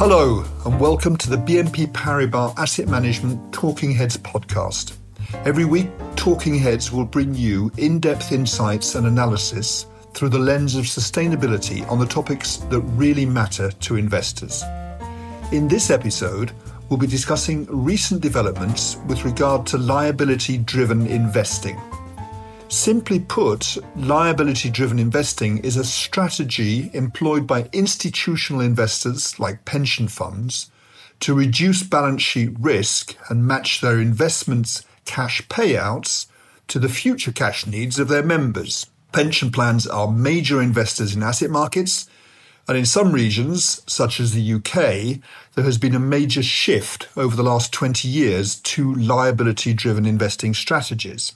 Hello, and welcome to the BNP Paribas Asset Management Talking Heads podcast. Every week, Talking Heads will bring you in depth insights and analysis through the lens of sustainability on the topics that really matter to investors. In this episode, we'll be discussing recent developments with regard to liability driven investing. Simply put, liability driven investing is a strategy employed by institutional investors like pension funds to reduce balance sheet risk and match their investments' cash payouts to the future cash needs of their members. Pension plans are major investors in asset markets, and in some regions, such as the UK, there has been a major shift over the last 20 years to liability driven investing strategies.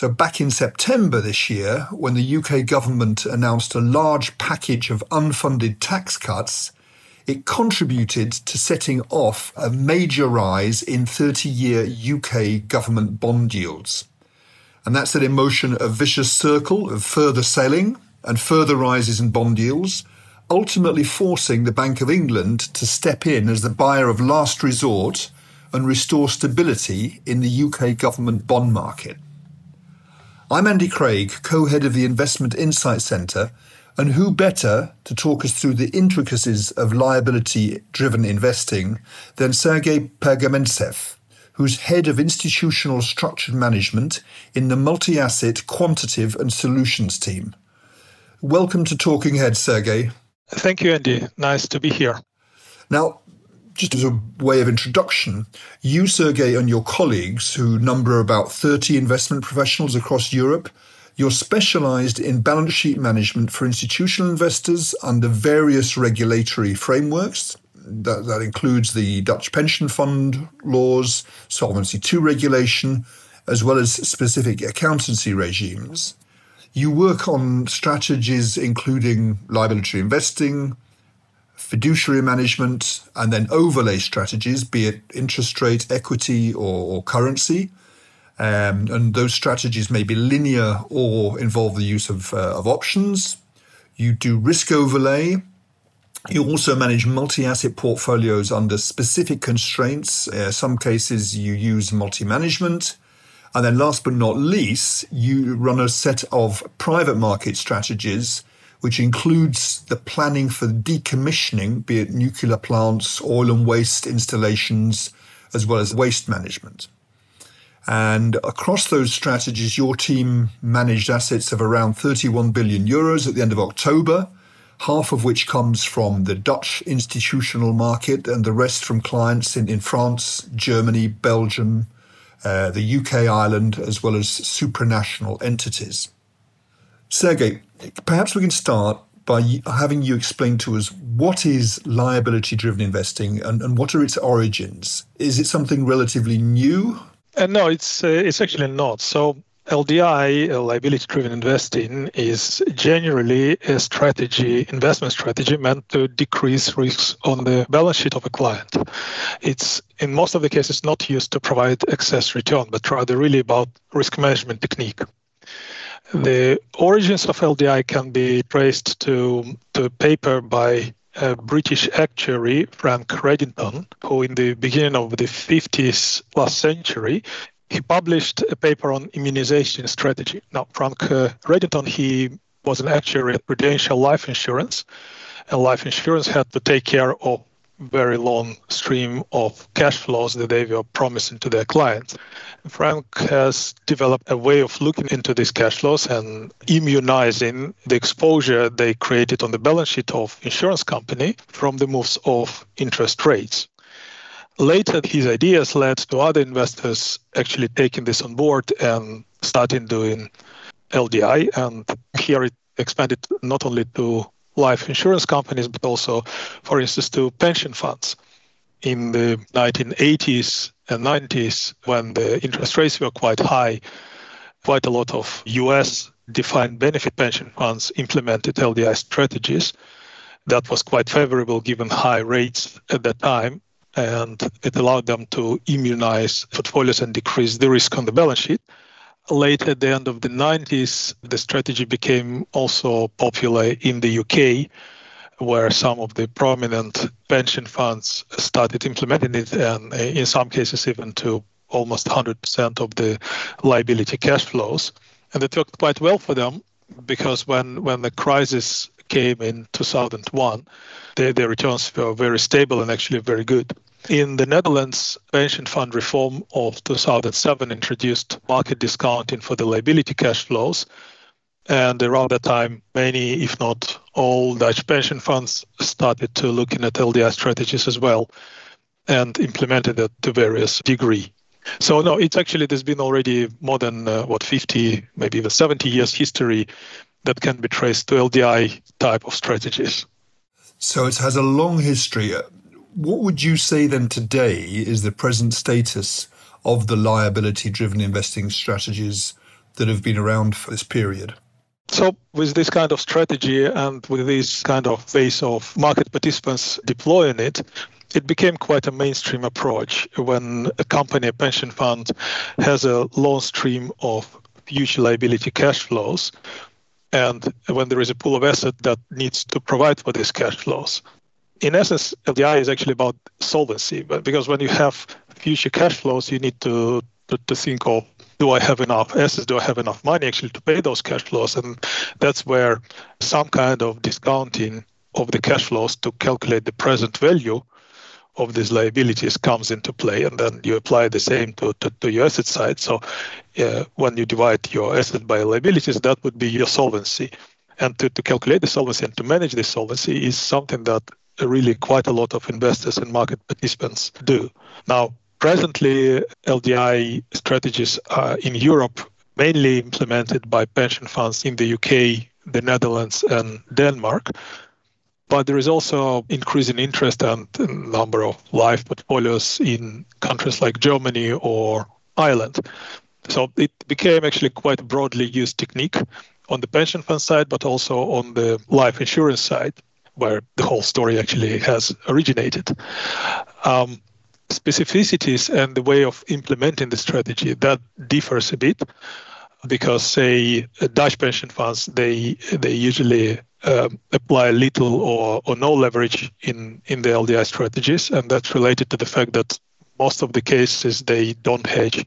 So, back in September this year, when the UK government announced a large package of unfunded tax cuts, it contributed to setting off a major rise in 30 year UK government bond yields. And that set in motion a vicious circle of further selling and further rises in bond yields, ultimately forcing the Bank of England to step in as the buyer of last resort and restore stability in the UK government bond market. I'm Andy Craig, co head of the Investment Insight Centre, and who better to talk us through the intricacies of liability driven investing than Sergei Pergamentsev, who's head of institutional structured management in the multi asset quantitative and solutions team. Welcome to Talking Head, Sergei. Thank you, Andy. Nice to be here. Now, just as a way of introduction, you, Sergey, and your colleagues, who number about 30 investment professionals across Europe, you're specialized in balance sheet management for institutional investors under various regulatory frameworks. That, that includes the Dutch pension fund laws, Solvency II regulation, as well as specific accountancy regimes. You work on strategies including liability investing, fiduciary management, and then overlay strategies, be it interest rate, equity, or, or currency. Um, and those strategies may be linear or involve the use of, uh, of options. You do risk overlay. You also manage multi asset portfolios under specific constraints. Uh, some cases you use multi management. And then last but not least, you run a set of private market strategies which includes the planning for decommissioning, be it nuclear plants, oil and waste installations, as well as waste management. And across those strategies, your team managed assets of around 31 billion euros at the end of October, half of which comes from the Dutch institutional market and the rest from clients in, in France, Germany, Belgium, uh, the UK, Ireland, as well as supranational entities. Sergey, perhaps we can start by having you explain to us what is liability driven investing and, and what are its origins? Is it something relatively new? Uh, no, it's uh, it's actually not. So LDI, uh, liability driven investing, is generally a strategy, investment strategy meant to decrease risks on the balance sheet of a client. It's in most of the cases not used to provide excess return, but rather really about risk management technique. The origins of LDI can be traced to, to a paper by a British actuary, Frank Redington, who in the beginning of the 50s last century, he published a paper on immunization strategy. Now, Frank uh, Redington, he was an actuary at Prudential Life Insurance, and life insurance had to take care of very long stream of cash flows that they were promising to their clients. Frank has developed a way of looking into these cash flows and immunizing the exposure they created on the balance sheet of insurance company from the moves of interest rates. Later, his ideas led to other investors actually taking this on board and starting doing LDI. And here it expanded not only to life insurance companies, but also, for instance, to pension funds. In the 1980s and 90s, when the interest rates were quite high, quite a lot of US defined benefit pension funds implemented LDI strategies. That was quite favorable given high rates at that time, and it allowed them to immunize portfolios and decrease the risk on the balance sheet late at the end of the 90s, the strategy became also popular in the UK, where some of the prominent pension funds started implementing it, and uh, in some cases, even to almost 100% of the liability cash flows. And it worked quite well for them because when, when the crisis came in 2001, their, their returns were very stable and actually very good. In the Netherlands, pension fund reform of 2007 introduced market discounting for the liability cash flows. And around that time, many, if not all, Dutch pension funds started to looking at LDI strategies as well and implemented it to various degree. So no, it's actually there's been already more than uh, what 50, maybe even 70 years history that can be traced to LDI type of strategies. So it has a long history. What would you say then today is the present status of the liability driven investing strategies that have been around for this period? So, with this kind of strategy and with this kind of base of market participants deploying it, it became quite a mainstream approach when a company, a pension fund, has a long stream of future liability cash flows. And when there is a pool of asset that needs to provide for these cash flows. In essence, LDI is actually about solvency, but because when you have future cash flows, you need to, to, to think of do I have enough assets? Do I have enough money actually to pay those cash flows? And that's where some kind of discounting of the cash flows to calculate the present value of these liabilities comes into play, and then you apply the same to, to, to your asset side. So uh, when you divide your asset by liabilities, that would be your solvency. And to, to calculate the solvency and to manage the solvency is something that really quite a lot of investors and market participants do. Now, presently, LDI strategies are in Europe mainly implemented by pension funds in the UK, the Netherlands, and Denmark. But there is also increasing interest and number of life portfolios in countries like Germany or Ireland. So it became actually quite broadly used technique on the pension fund side, but also on the life insurance side, where the whole story actually has originated. Um, specificities and the way of implementing the strategy that differs a bit because say Dutch pension funds they they usually um, apply little or, or no leverage in, in the LDI strategies, and that's related to the fact that most of the cases they don't hedge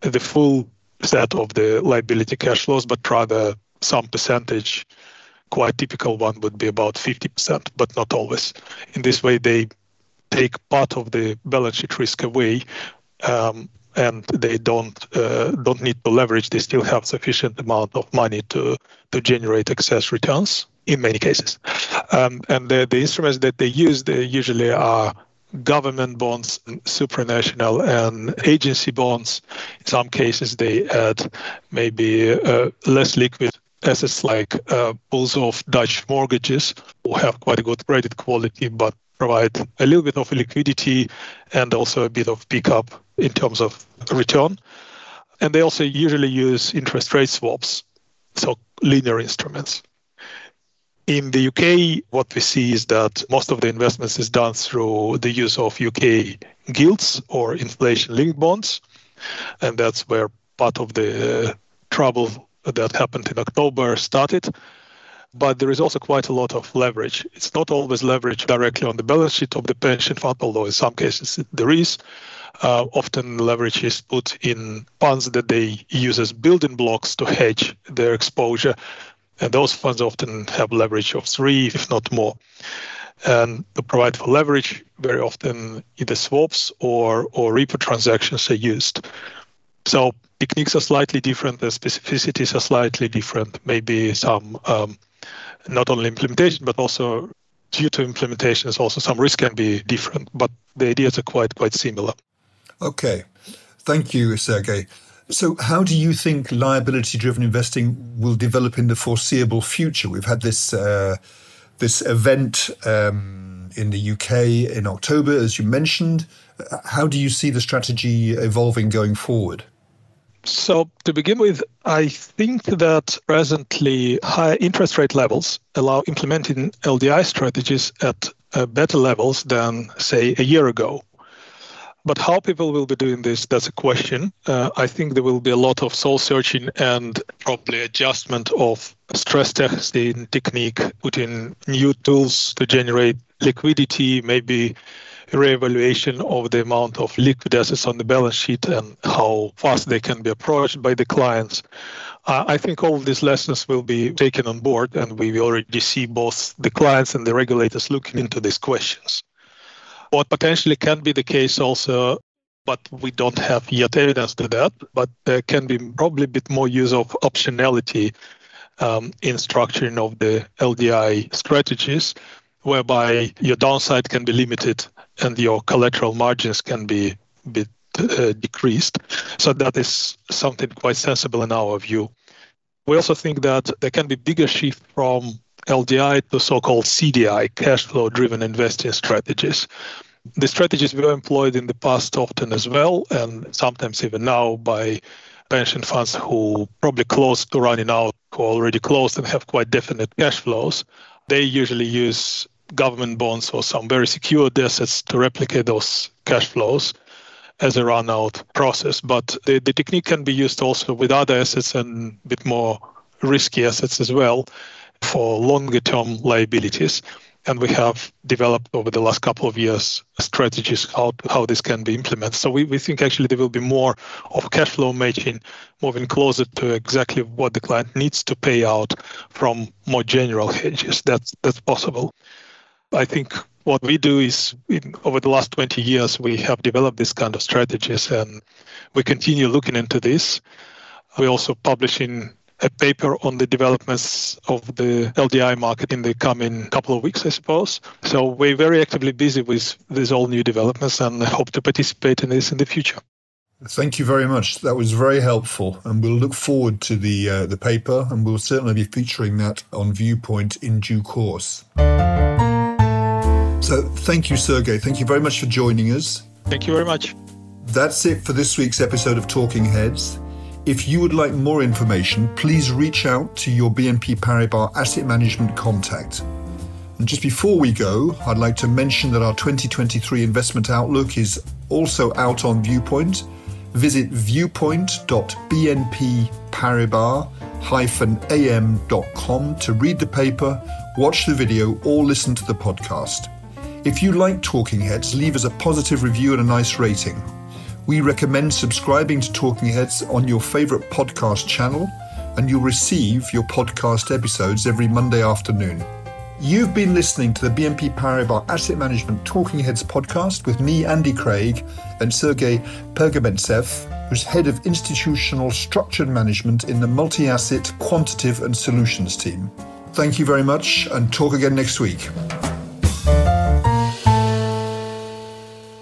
the full set of the liability cash flows, but rather some percentage. Quite typical one would be about 50%, but not always. In this way, they take part of the balance sheet risk away um, and they don't uh, don't need to leverage. They still have sufficient amount of money to to generate excess returns in many cases. Um, and the, the instruments that they use, they usually are government bonds, supranational and agency bonds. In some cases, they add maybe uh, less liquid assets like pools of Dutch mortgages who have quite a good credit quality, but provide a little bit of liquidity and also a bit of pickup in terms of return. And they also usually use interest rate swaps, so linear instruments. In the UK, what we see is that most of the investments is done through the use of UK gilts or inflation linked bonds. And that's where part of the trouble that happened in October started. But there is also quite a lot of leverage. It's not always leverage directly on the balance sheet of the pension fund, although in some cases there is. Uh, often leverage is put in funds that they use as building blocks to hedge their exposure and those funds often have leverage of three, if not more. And to provide for leverage, very often either swaps or, or repo transactions are used. So techniques are slightly different, the specificities are slightly different. Maybe some um, not only implementation, but also due to implementations, also some risk can be different, but the ideas are quite quite similar. Okay, thank you, Sergey. So, how do you think liability driven investing will develop in the foreseeable future? We've had this uh, this event um, in the UK in October, as you mentioned. How do you see the strategy evolving going forward? So, to begin with, I think that presently high interest rate levels allow implementing LDI strategies at uh, better levels than, say, a year ago. But how people will be doing this, that's a question. Uh, I think there will be a lot of soul searching and probably adjustment of stress testing technique, putting new tools to generate liquidity, maybe reevaluation of the amount of liquid assets on the balance sheet and how fast they can be approached by the clients. I think all these lessons will be taken on board, and we already see both the clients and the regulators looking into these questions. What potentially can be the case also, but we don't have yet evidence to that, but there can be probably a bit more use of optionality um, in structuring of the LDI strategies, whereby your downside can be limited and your collateral margins can be a bit uh, decreased. So that is something quite sensible in our view. We also think that there can be bigger shift from LDI to so-called CDI, cash flow driven investing strategies. The strategies were employed in the past often as well, and sometimes even now by pension funds who probably close to running out, who already closed and have quite definite cash flows. They usually use government bonds or some very secured assets to replicate those cash flows as a run out process. But the, the technique can be used also with other assets and a bit more risky assets as well for longer term liabilities. And we have developed over the last couple of years strategies how how this can be implemented. So we, we think actually there will be more of cash flow matching, moving closer to exactly what the client needs to pay out from more general hedges. That's that's possible. I think what we do is in, over the last 20 years we have developed this kind of strategies and we continue looking into this. We're also publishing a paper on the developments of the LDI market in the coming couple of weeks, I suppose. So we're very actively busy with these all new developments and hope to participate in this in the future. Thank you very much. That was very helpful, and we'll look forward to the uh, the paper, and we'll certainly be featuring that on Viewpoint in due course. So, thank you, Sergey. Thank you very much for joining us. Thank you very much. That's it for this week's episode of Talking Heads. If you would like more information, please reach out to your BNP Paribas Asset Management contact. And just before we go, I'd like to mention that our 2023 investment outlook is also out on Viewpoint. Visit viewpoint.bnpparibas-am.com to read the paper, watch the video, or listen to the podcast. If you like Talking Heads, leave us a positive review and a nice rating. We recommend subscribing to Talking Heads on your favourite podcast channel, and you'll receive your podcast episodes every Monday afternoon. You've been listening to the BNP Paribas Asset Management Talking Heads podcast with me, Andy Craig, and Sergey Pergamentsev, who's head of institutional structured management in the multi asset quantitative and solutions team. Thank you very much, and talk again next week.